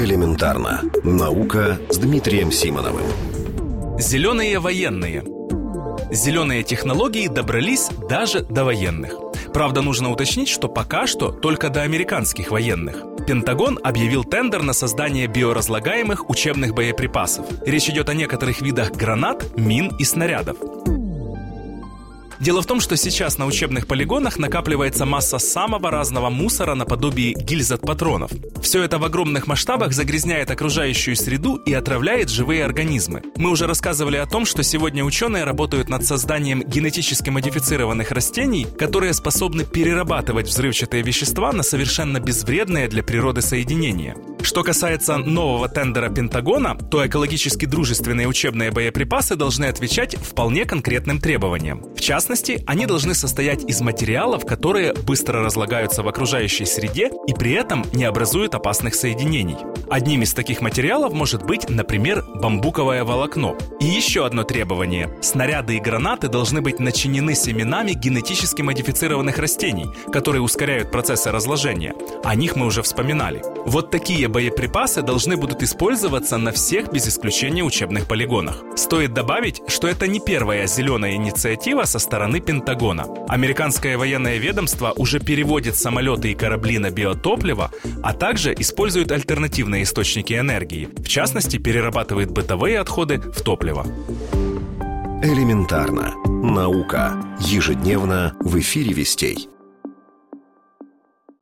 Элементарно. Наука с Дмитрием Симоновым. Зеленые военные. Зеленые технологии добрались даже до военных. Правда, нужно уточнить, что пока что только до американских военных. Пентагон объявил тендер на создание биоразлагаемых учебных боеприпасов. Речь идет о некоторых видах гранат, мин и снарядов. Дело в том, что сейчас на учебных полигонах накапливается масса самого разного мусора наподобие гильз от патронов. Все это в огромных масштабах загрязняет окружающую среду и отравляет живые организмы. Мы уже рассказывали о том, что сегодня ученые работают над созданием генетически модифицированных растений, которые способны перерабатывать взрывчатые вещества на совершенно безвредные для природы соединения. Что касается нового тендера Пентагона, то экологически дружественные учебные боеприпасы должны отвечать вполне конкретным требованиям. В частности, они должны состоять из материалов, которые быстро разлагаются в окружающей среде и при этом не образуют опасных соединений. Одним из таких материалов может быть, например, бамбуковое волокно. И еще одно требование. Снаряды и гранаты должны быть начинены семенами генетически модифицированных растений, которые ускоряют процессы разложения. О них мы уже вспоминали. Вот такие боеприпасы должны будут использоваться на всех без исключения учебных полигонах. Стоит добавить, что это не первая зеленая инициатива со стороны Пентагона. Американское военное ведомство уже переводит самолеты и корабли на биотопливо, а также использует альтернативные источники энергии. В частности, перерабатывает бытовые отходы в топливо. Элементарно. Наука. Ежедневно в эфире «Вестей».